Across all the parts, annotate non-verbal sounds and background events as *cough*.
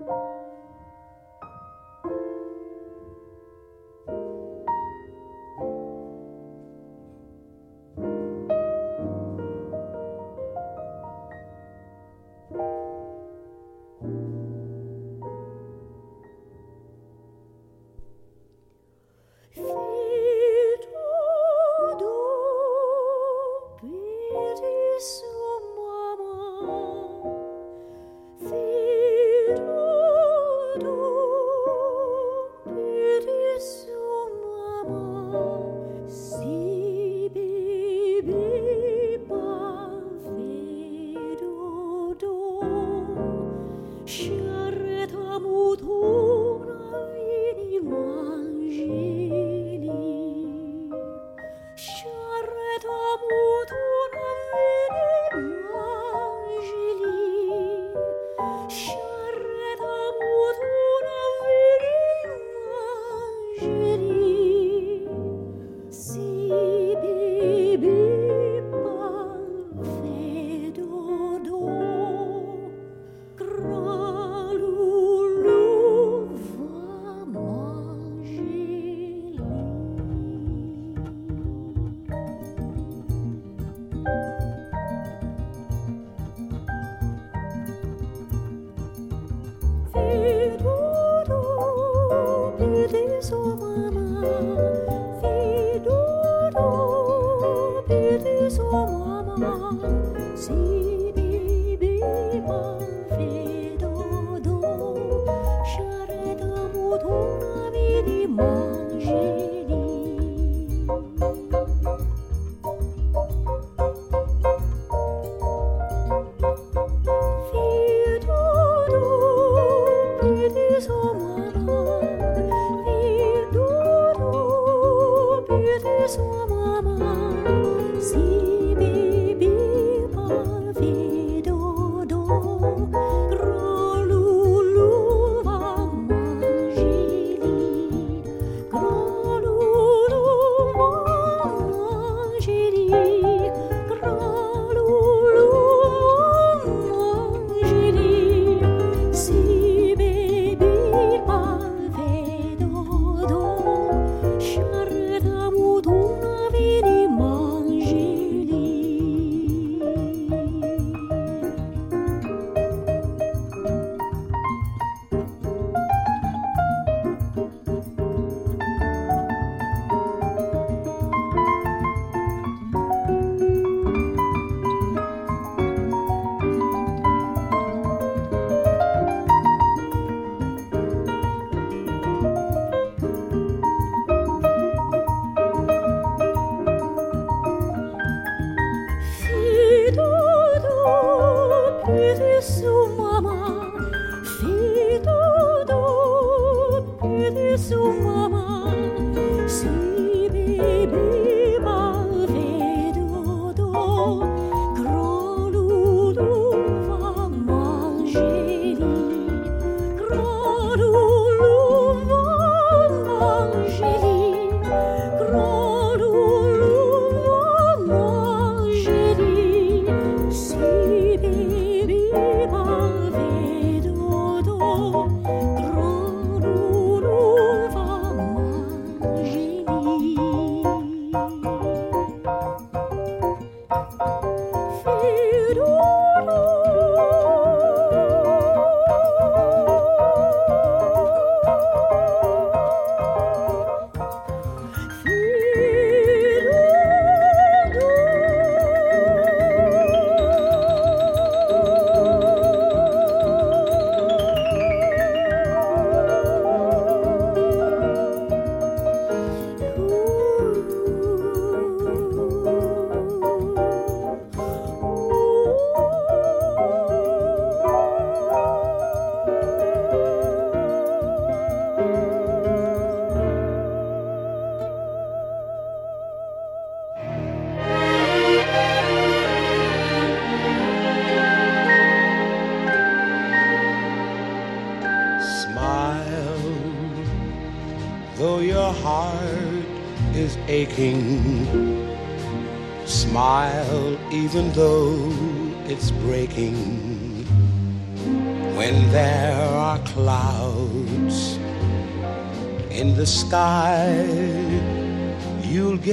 even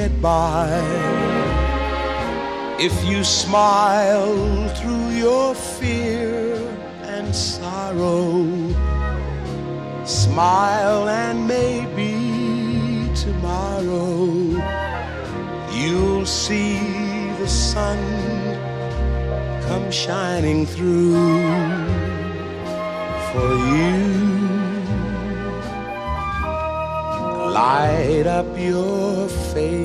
get by. If you smile through your fear and sorrow, smile and maybe tomorrow you'll see the sun come shining through for you. Light up your face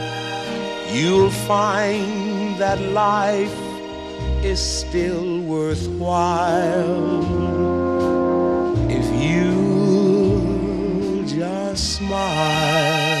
You'll find that life is still worthwhile if you just smile.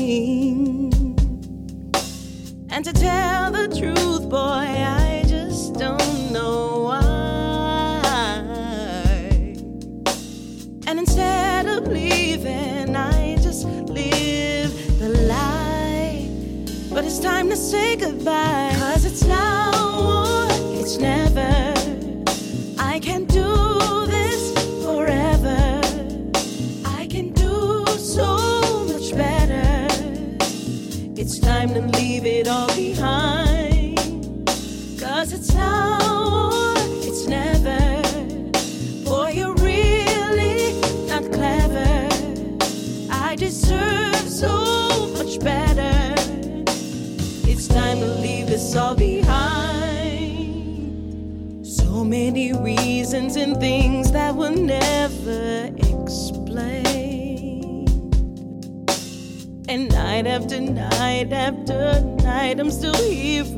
time night, I'm still behind.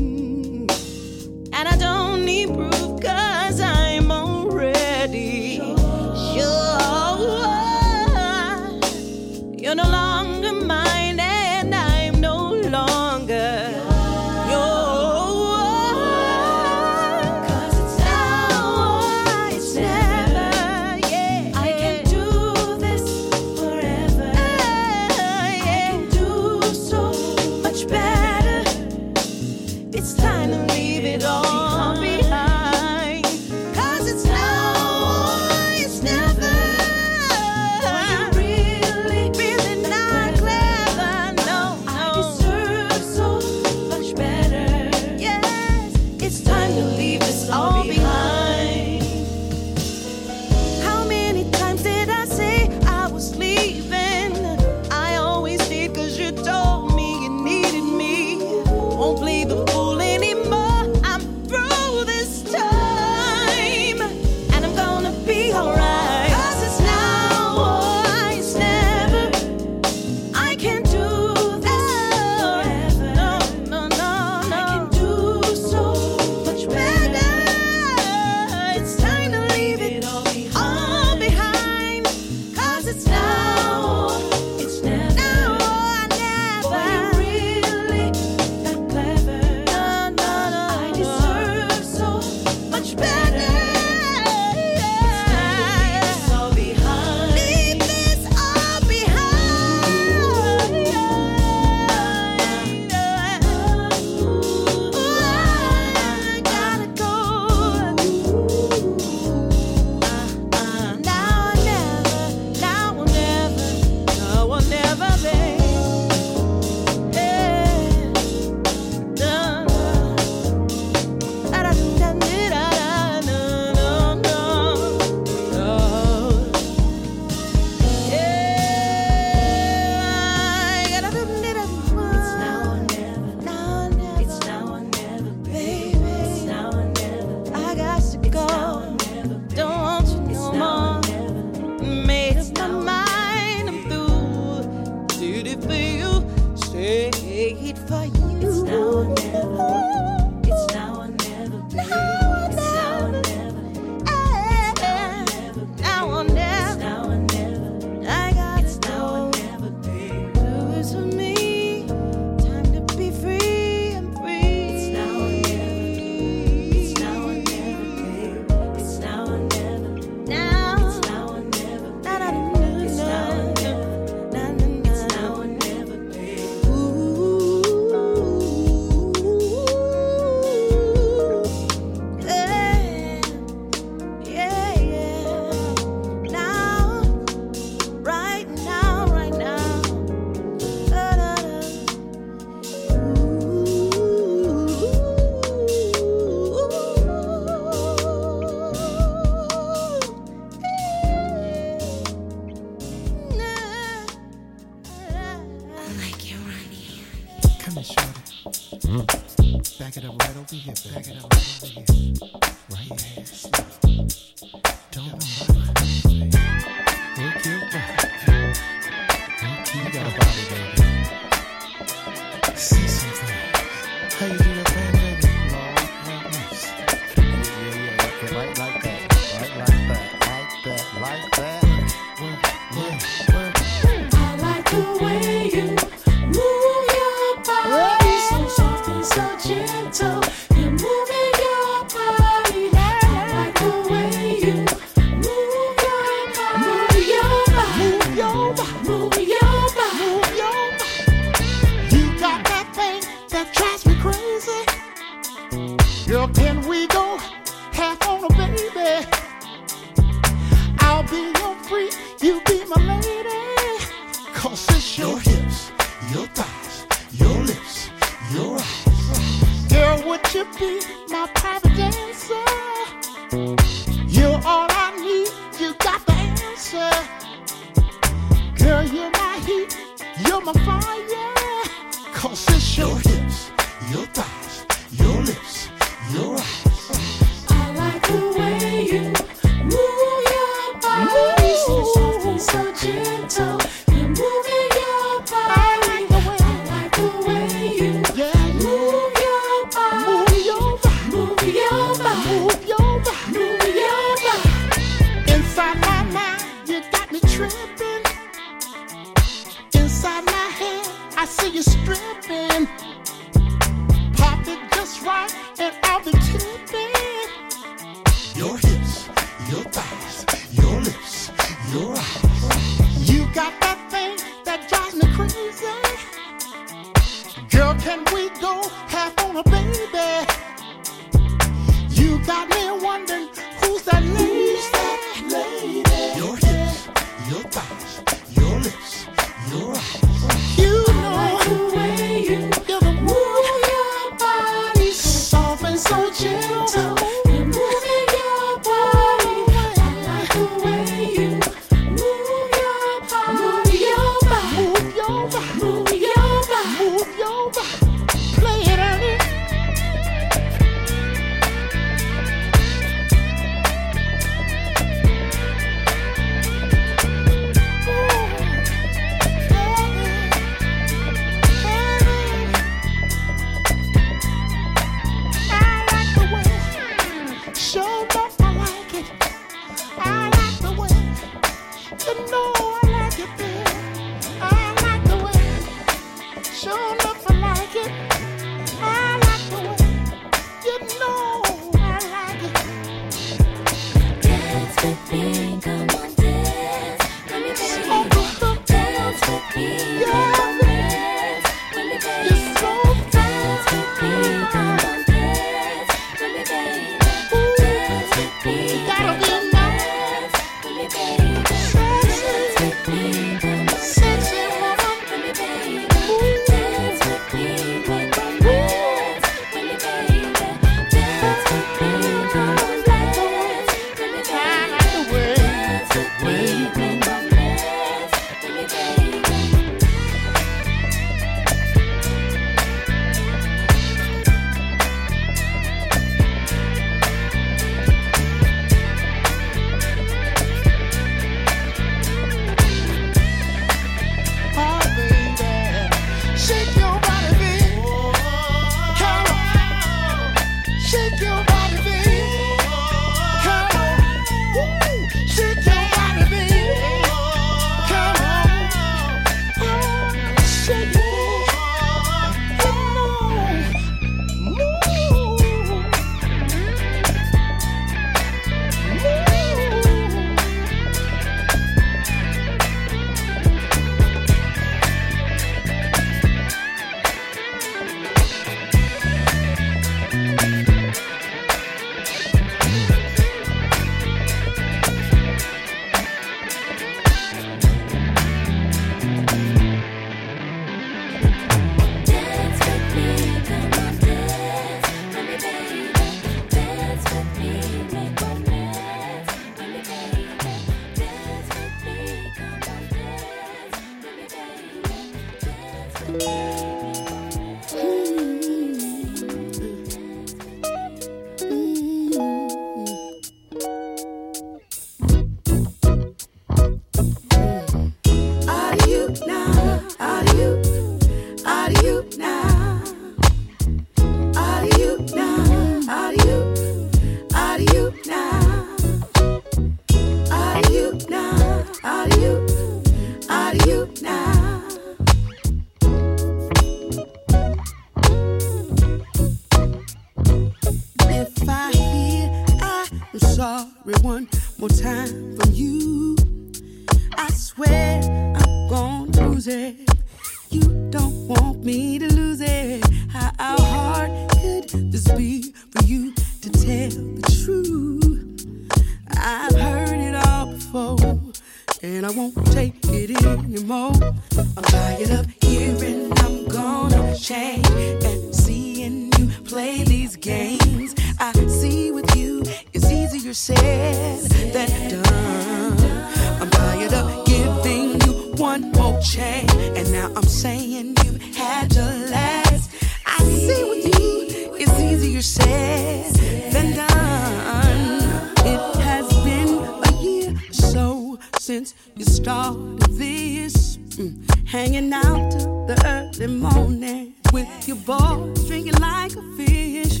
since you started this. Mm. Hanging out till the early morning with your boy, drinking like a fish.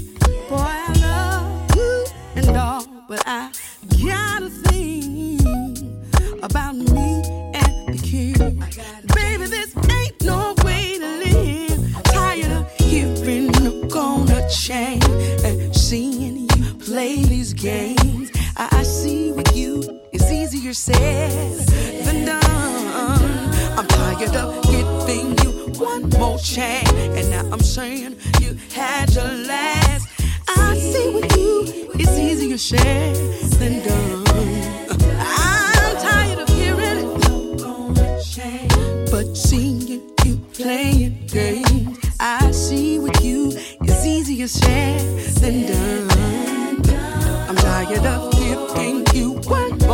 Boy, I love you and all, but I got a thing about me and the kid. Baby, this ain't no way to live. Tired of hearing I'm gonna change and seeing you play these games easier said than done. Uh, I'm tired of giving you one more chance, and now I'm saying you had your last. I see with you, it's easier said than done. I'm tired of hearing it, but seeing you playing games. I see with you, it's easier said than done. I'm tired of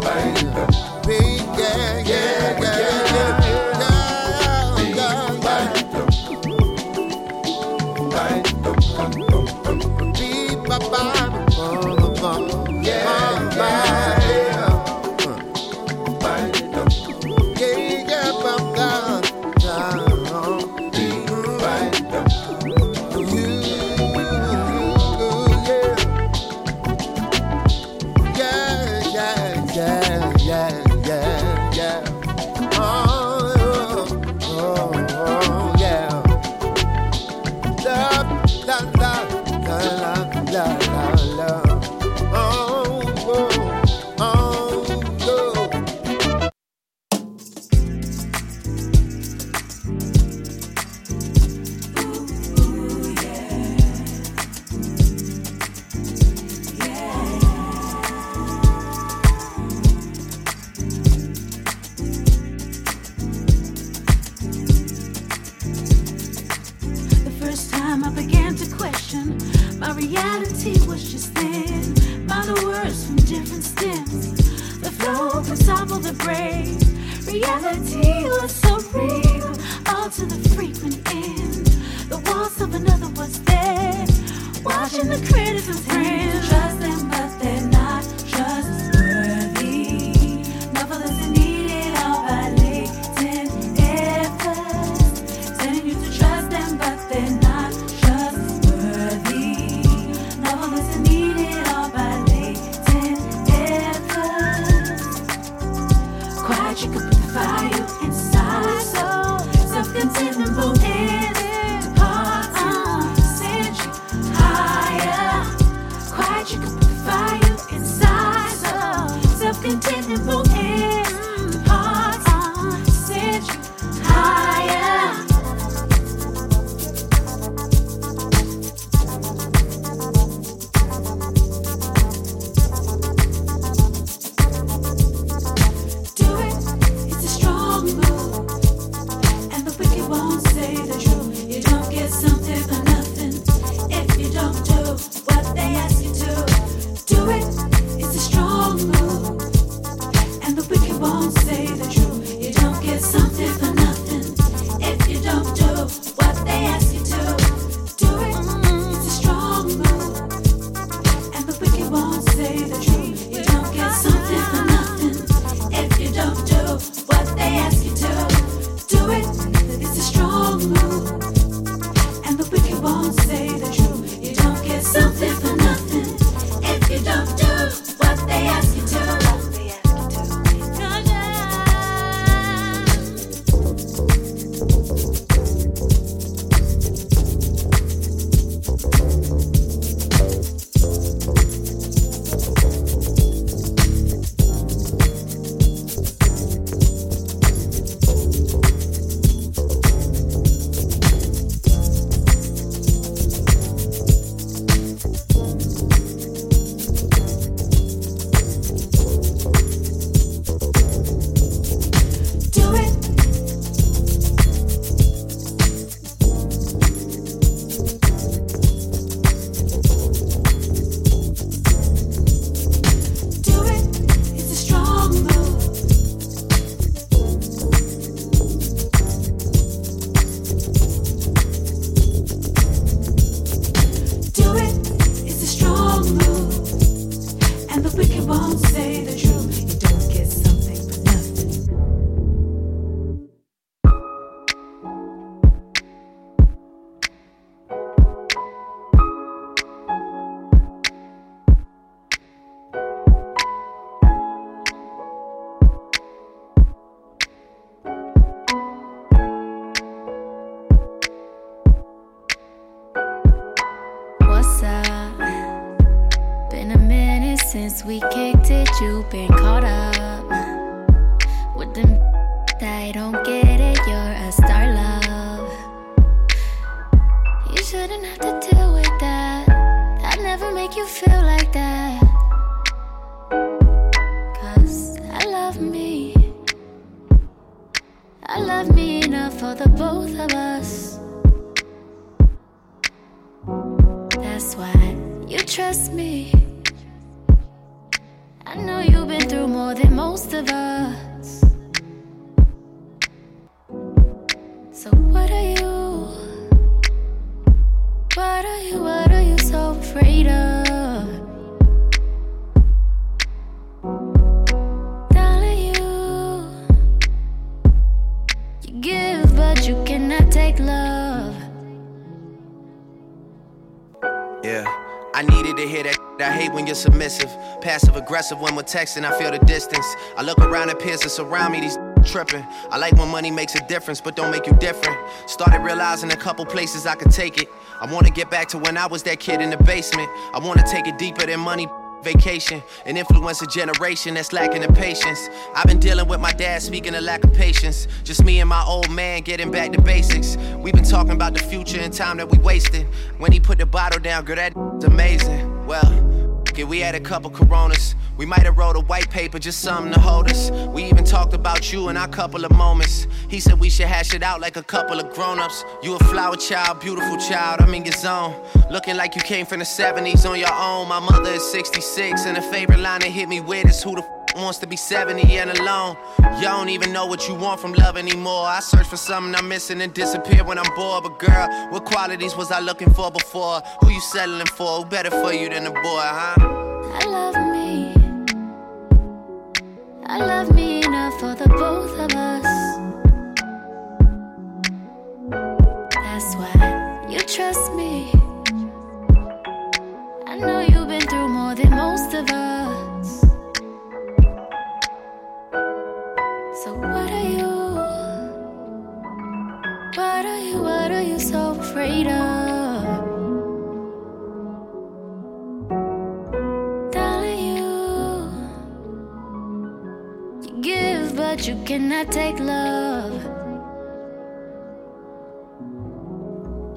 me, Since we kicked it, you've been caught up with them that don't get it. You're a star, love. You shouldn't have to deal with that. I never make you feel like that. Cause I love me. I love me enough for the both of us. That's why you trust me. Aggressive when we're texting, I feel the distance. I look around at peers that surround me, these *laughs* tripping. I like when money makes a difference, but don't make you different. Started realizing a couple places I could take it. I wanna get back to when I was that kid in the basement. I wanna take it deeper than money *laughs* vacation and influence a generation that's lacking the patience. I've been dealing with my dad speaking of lack of patience. Just me and my old man getting back to basics. We've been talking about the future and time that we wasted. When he put the bottle down, girl, that's *laughs* amazing. Well, we had a couple coronas. We might have wrote a white paper, just something to hold us. We even talked about you in our couple of moments. He said we should hash it out like a couple of grown-ups. You a flower child, beautiful child, I'm in your zone. Looking like you came from the 70s on your own. My mother is 66, and the favorite line that hit me with is who the wants to be 70 and alone. You don't even know what you want from love anymore. I search for something I'm missing and disappear when I'm bored. But girl, what qualities was I looking for before? Who you settling for? Who better for you than a boy, huh? I love me. I love me enough for the both of us. That's why you trust me. I know you've been through more than most of us. You afraid of? but you cannot take love.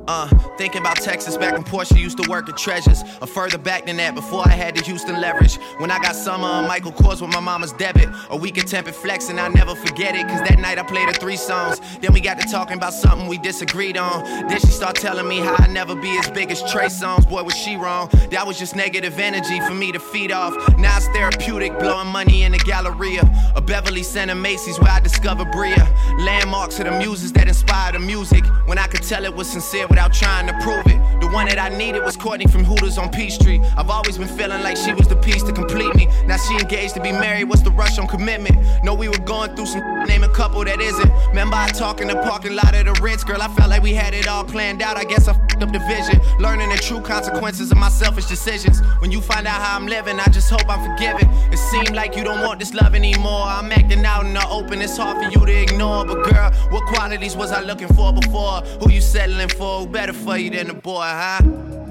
Uh, thinking about Texas back when Portia used to work at Treasures. Or further back than that, before I had the Houston leverage. When I got summer on Michael Kors with my mama's debit. A week of tempered flex and I'll never forget it. Cause that night I played her three songs. Then we got to talking about something we disagreed on. Then she started telling me how I'd never be as big as Trey Songz. Boy, was she wrong. That was just negative energy for me to feed off. Now it's therapeutic, blowing money in the Galleria. A Beverly Center Macy's where I discovered Bria. Landmarks of the muses that inspired the music. When I could tell it was sincere without trying to prove it. The one that I needed was Courtney from Hooters on Peachtree. I've always been feeling like she was the piece to complete me. Now she engaged to be married, what's the rush on commitment? Know we were going through some name a couple that isn't. Remember I talk in the parking lot of the Ritz, girl, I felt like we had it all planned out. I guess I fucked up the vision. Learning the true consequences of my selfish decisions. When you find out how I'm living, I just hope I'm forgiven. It seemed like you don't want this love anymore. I'm acting out in the open, it's hard for you to ignore. But girl, what qualities was I looking for before? Who you settling for? Who better for you than a boy, huh?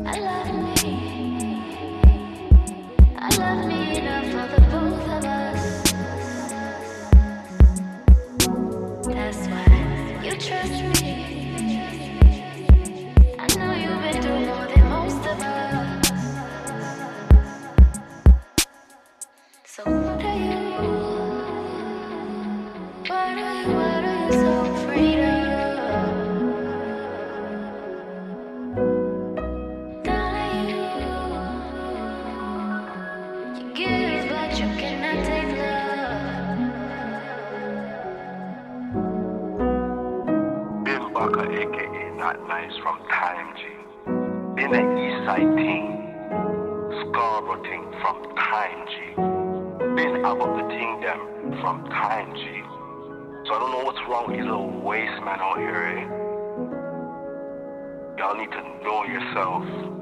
I love me. I love me enough for the both of us. So what are you? What are you? Nice from Time G. Been an Eastside team, Scarborough team from Time G. carve up the them from time, G. So I don't know what's wrong with these little waste men out here, eh? Y'all need to know yourself.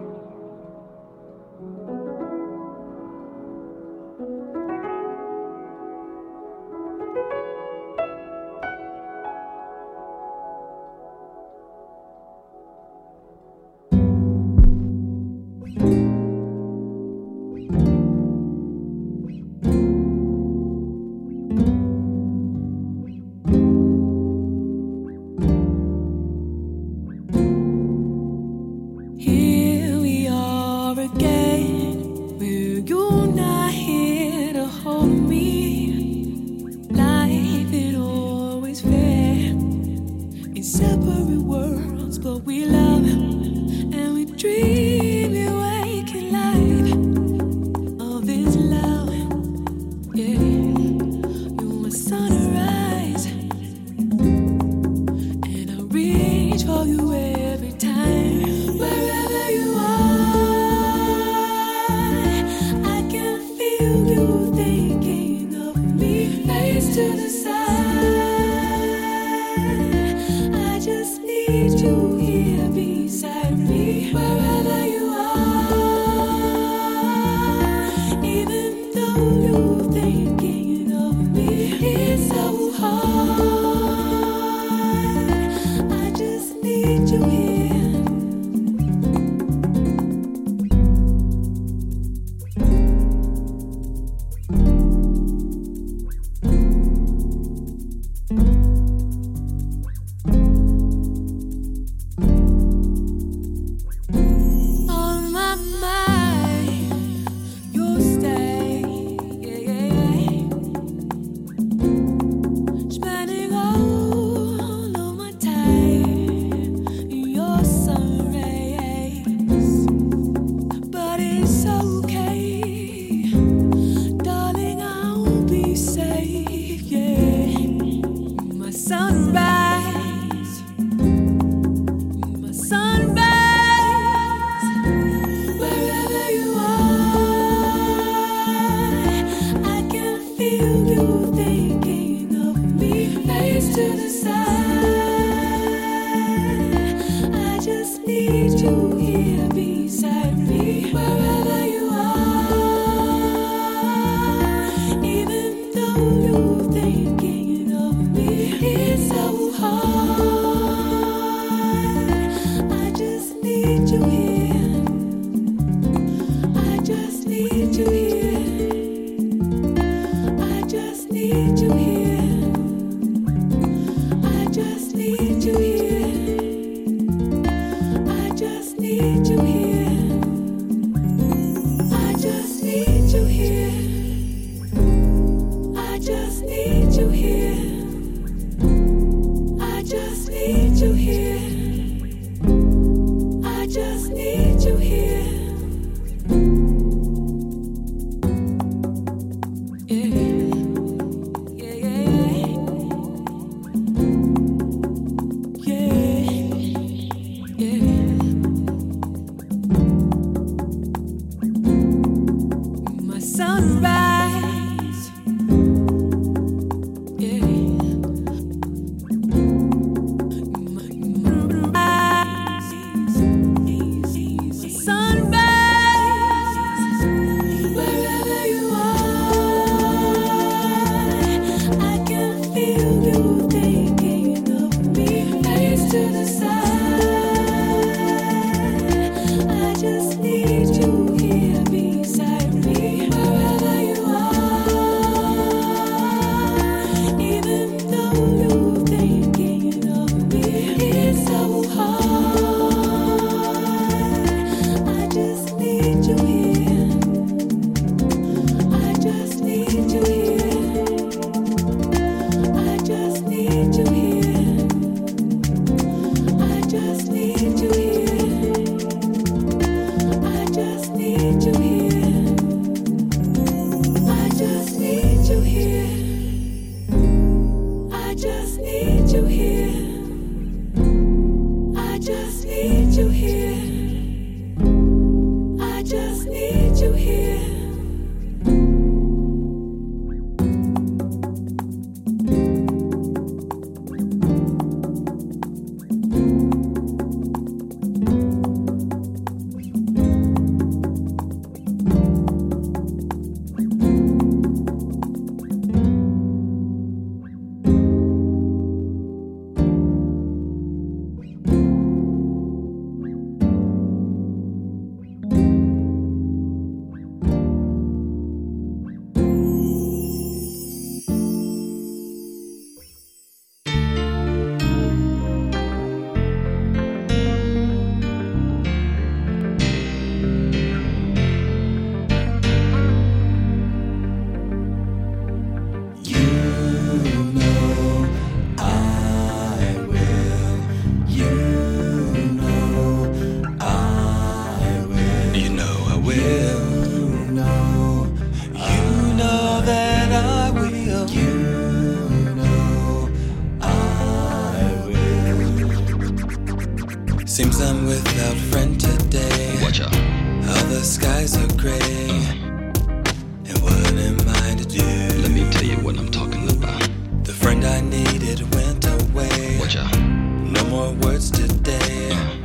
Needed went away. Watch out. No more words today. Uh-huh.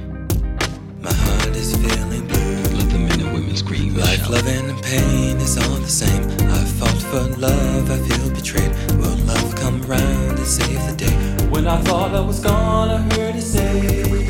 My heart is feeling blue. Let the men and women scream. Life, love, and pain is all the same. I fought for love, I feel betrayed. Will love come round and save the day? When I thought I was gone, I heard it say,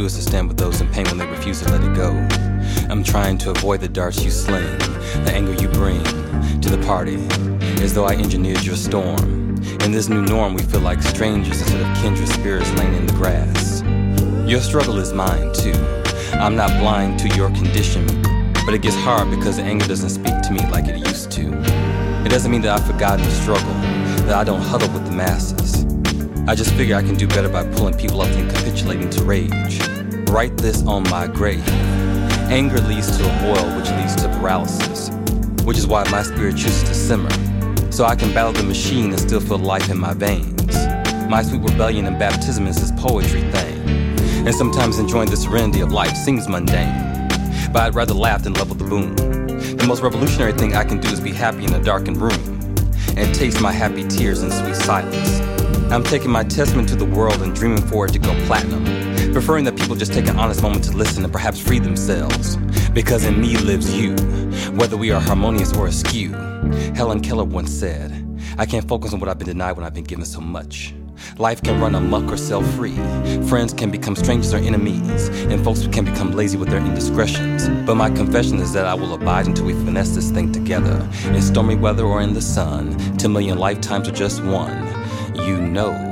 do is to stand with those in pain when they refuse to let it go. I'm trying to avoid the darts you sling, the anger you bring to the party, as though I engineered your storm. In this new norm, we feel like strangers instead of kindred spirits laying in the grass. Your struggle is mine too. I'm not blind to your condition, but it gets hard because the anger doesn't speak to me like it used to. It doesn't mean that I've forgotten the struggle, that I don't huddle with the masses. I just figure I can do better by pulling people up and capitulating to rage. Write this on my grave. Anger leads to a boil, which leads to paralysis, which is why my spirit chooses to simmer, so I can battle the machine and still feel life in my veins. My sweet rebellion and baptism is this poetry thing, and sometimes enjoying the serenity of life seems mundane, but I'd rather laugh than level the boom. The most revolutionary thing I can do is be happy in a darkened room and taste my happy tears in sweet silence. I'm taking my testament to the world and dreaming for it to go platinum. Preferring that people just take an honest moment to listen and perhaps free themselves. Because in me lives you, whether we are harmonious or askew. Helen Keller once said, I can't focus on what I've been denied when I've been given so much. Life can run amok or sell free. Friends can become strangers or enemies, and folks can become lazy with their indiscretions. But my confession is that I will abide until we finesse this thing together. In stormy weather or in the sun, ten million lifetimes or just one. You know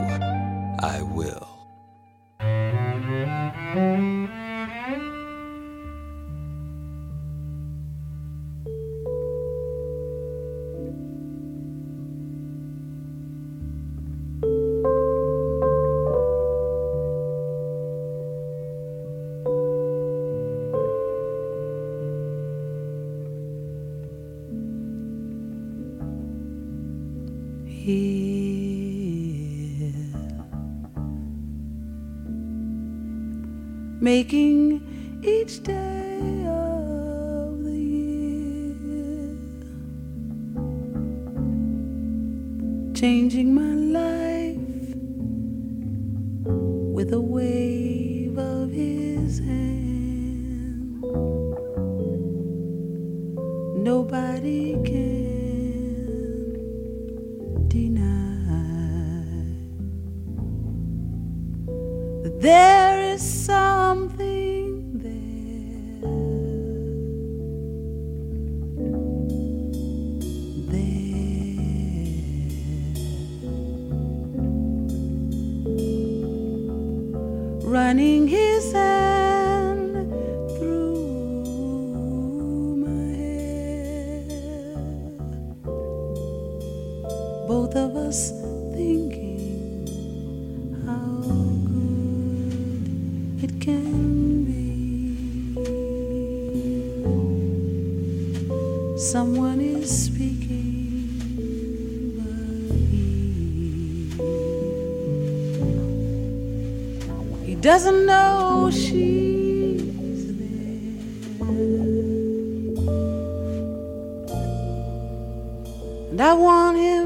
doesn't know she's there. And I want him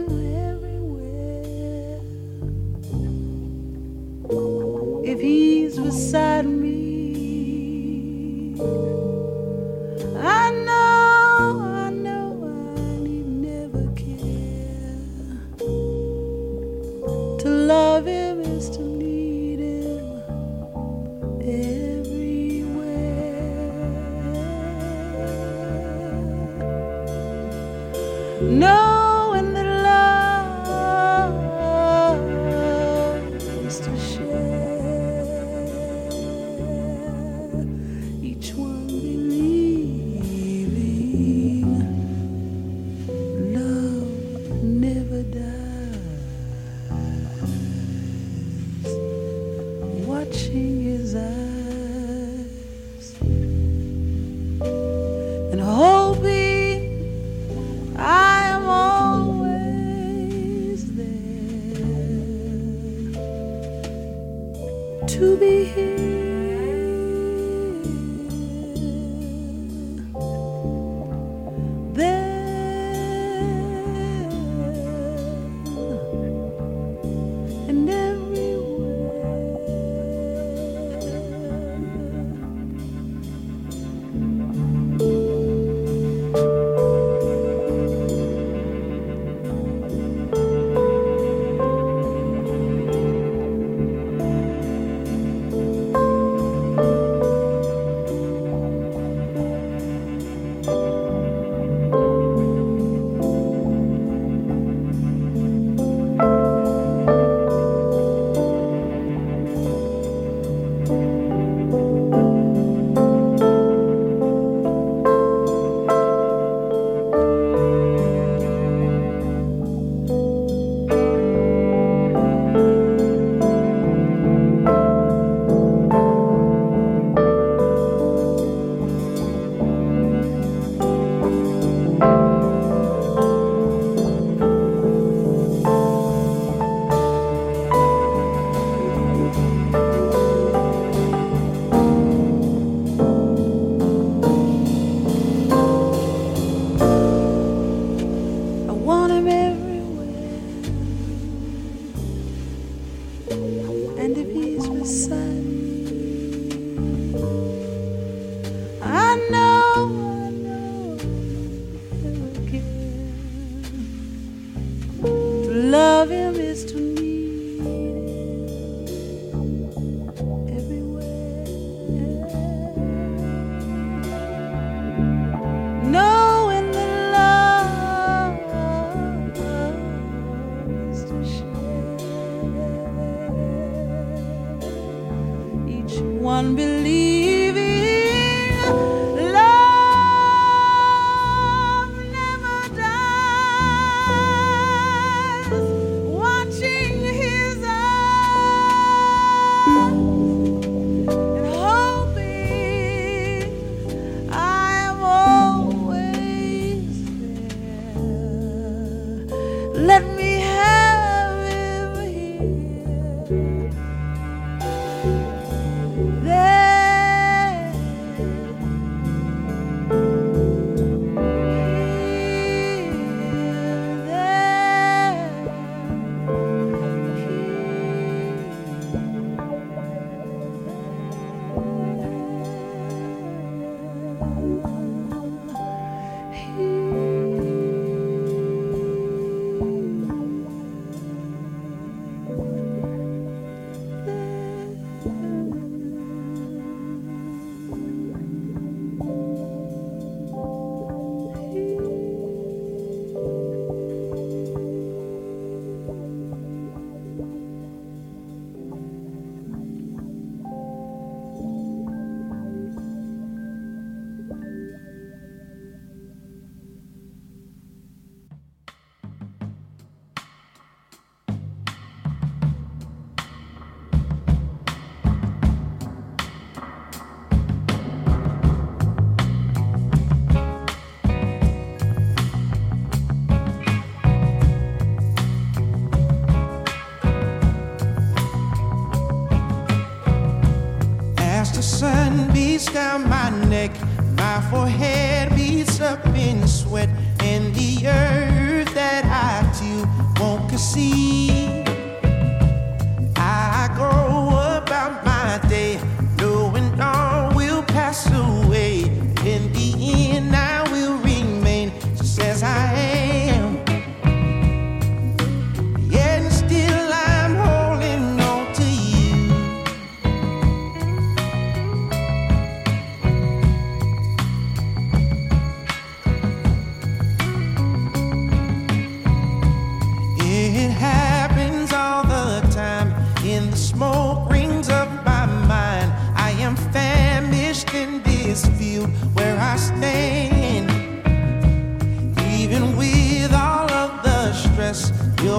make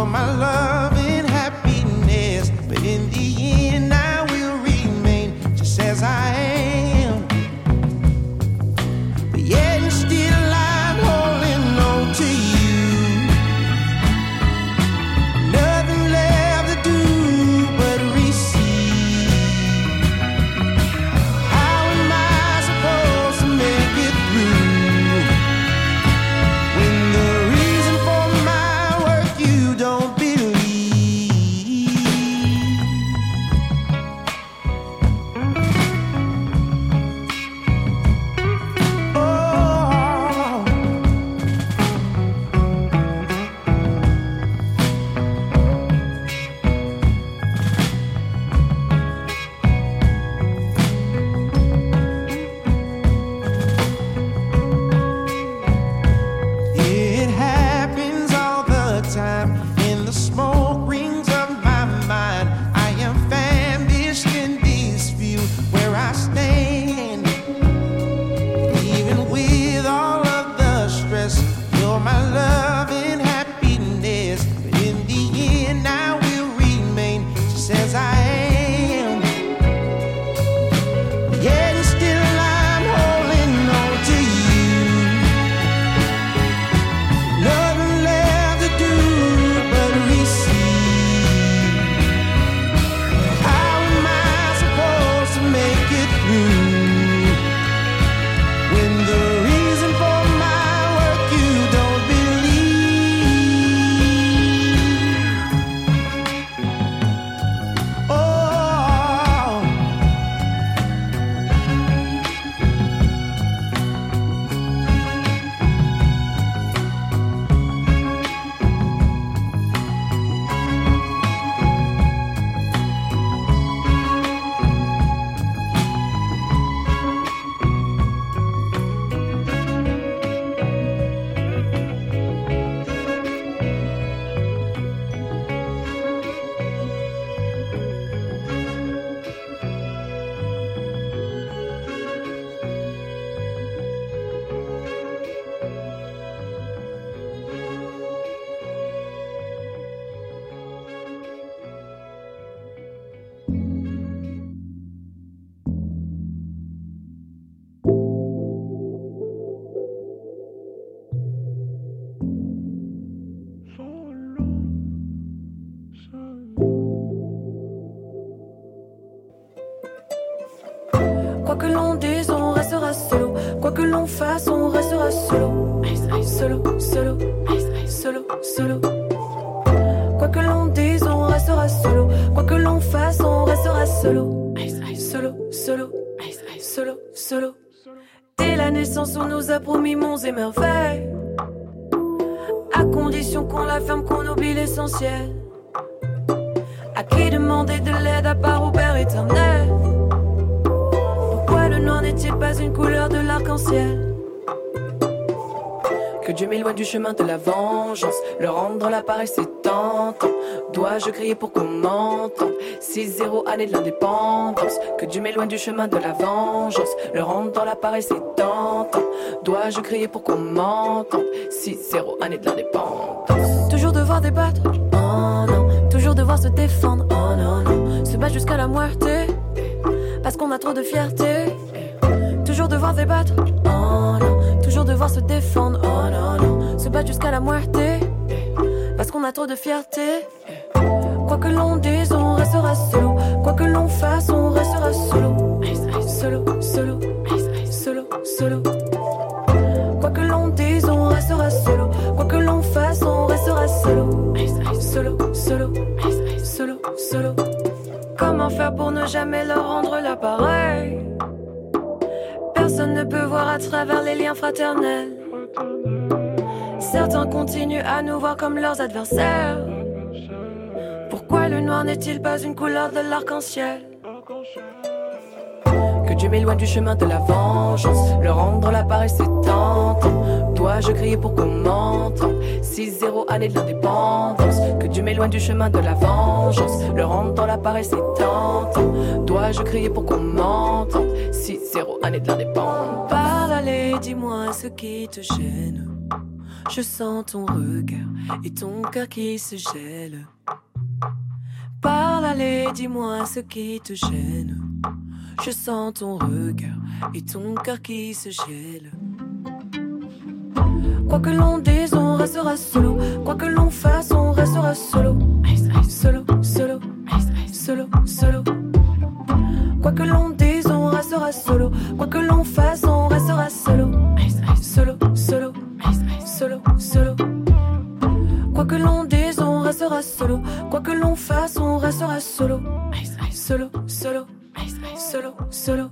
my love. Dois-je criais pour qu'on m'entende. 6-0 année de l'indépendance. Que Dieu m'éloigne du chemin de la vengeance. Le rendre dans la paresse est. Dois-je crier pour qu'on m'entende? 6-0 année de l'indépendance. Toujours devoir débattre, oh non. Toujours devoir se défendre, oh non, non. Se battre jusqu'à la moitié. Parce qu'on a trop de fierté. Toujours devoir débattre, oh non. Toujours devoir se défendre, oh non, non. Se battre jusqu'à la moitié parce qu'on a trop de fierté. Quoi que l'on dise, on restera solo. Quoi que l'on fasse, on restera solo. Solo, solo, solo, solo. Quoi que l'on dise, on restera solo. Quoi que l'on fasse, on restera solo. Solo, solo, solo, solo. Comment faire pour ne jamais leur rendre l'appareil? Personne ne peut voir à travers les liens fraternels. Certains continuent à nous voir comme leurs adversaires. Pourquoi le noir n'est-il pas une couleur de l'arc-en-ciel Que Dieu m'éloigne du chemin de la vengeance, le rendre l'appareil c'est tentant. Dois-je crier pour qu'on m'entende 6-0 année de l'indépendance. Que Dieu m'éloigne du chemin de la vengeance, le rendre dans l'appareil c'est tentant. Dois-je crier pour qu'on m'entende 6-0 année de l'indépendance. Parle, allez, dis-moi ce qui te gêne. Je sens ton regard et ton cœur qui se gèle. Parle, allez, dis-moi ce qui te gêne. Je sens ton regard et ton cœur qui se gèle. Quoi que l'on dise, on restera solo. Quoi que l'on fasse, on restera solo. Solo, solo, solo, solo. Quoi que l'on dise, on restera solo. Quoi que l'on fasse, on restera solo. Solo, solo, solo, solo. Quoi que l'on dise, restera solo. Quoi que l'on fasse, on restera solo. Solo, solo, solo, solo.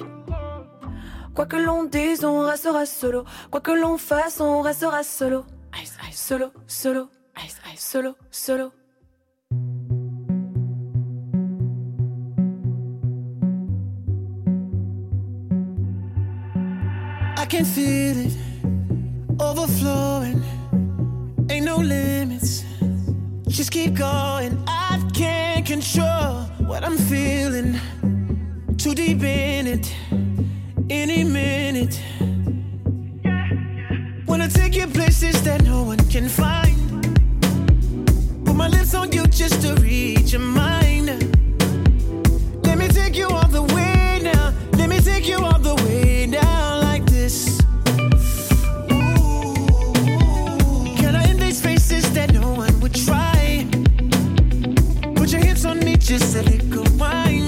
Quoi que l'on dise, on restera solo. Quoi que l'on fasse, on restera solo. Solo, solo, solo, solo. I can feel it overflowing. Ain't no limits. Just keep going. I can't control what I'm feeling. Too deep in it. Any minute. Wanna take you places that no one can find. Put my lips on you just to reach your mind. Let me take you all the way. just a little wine.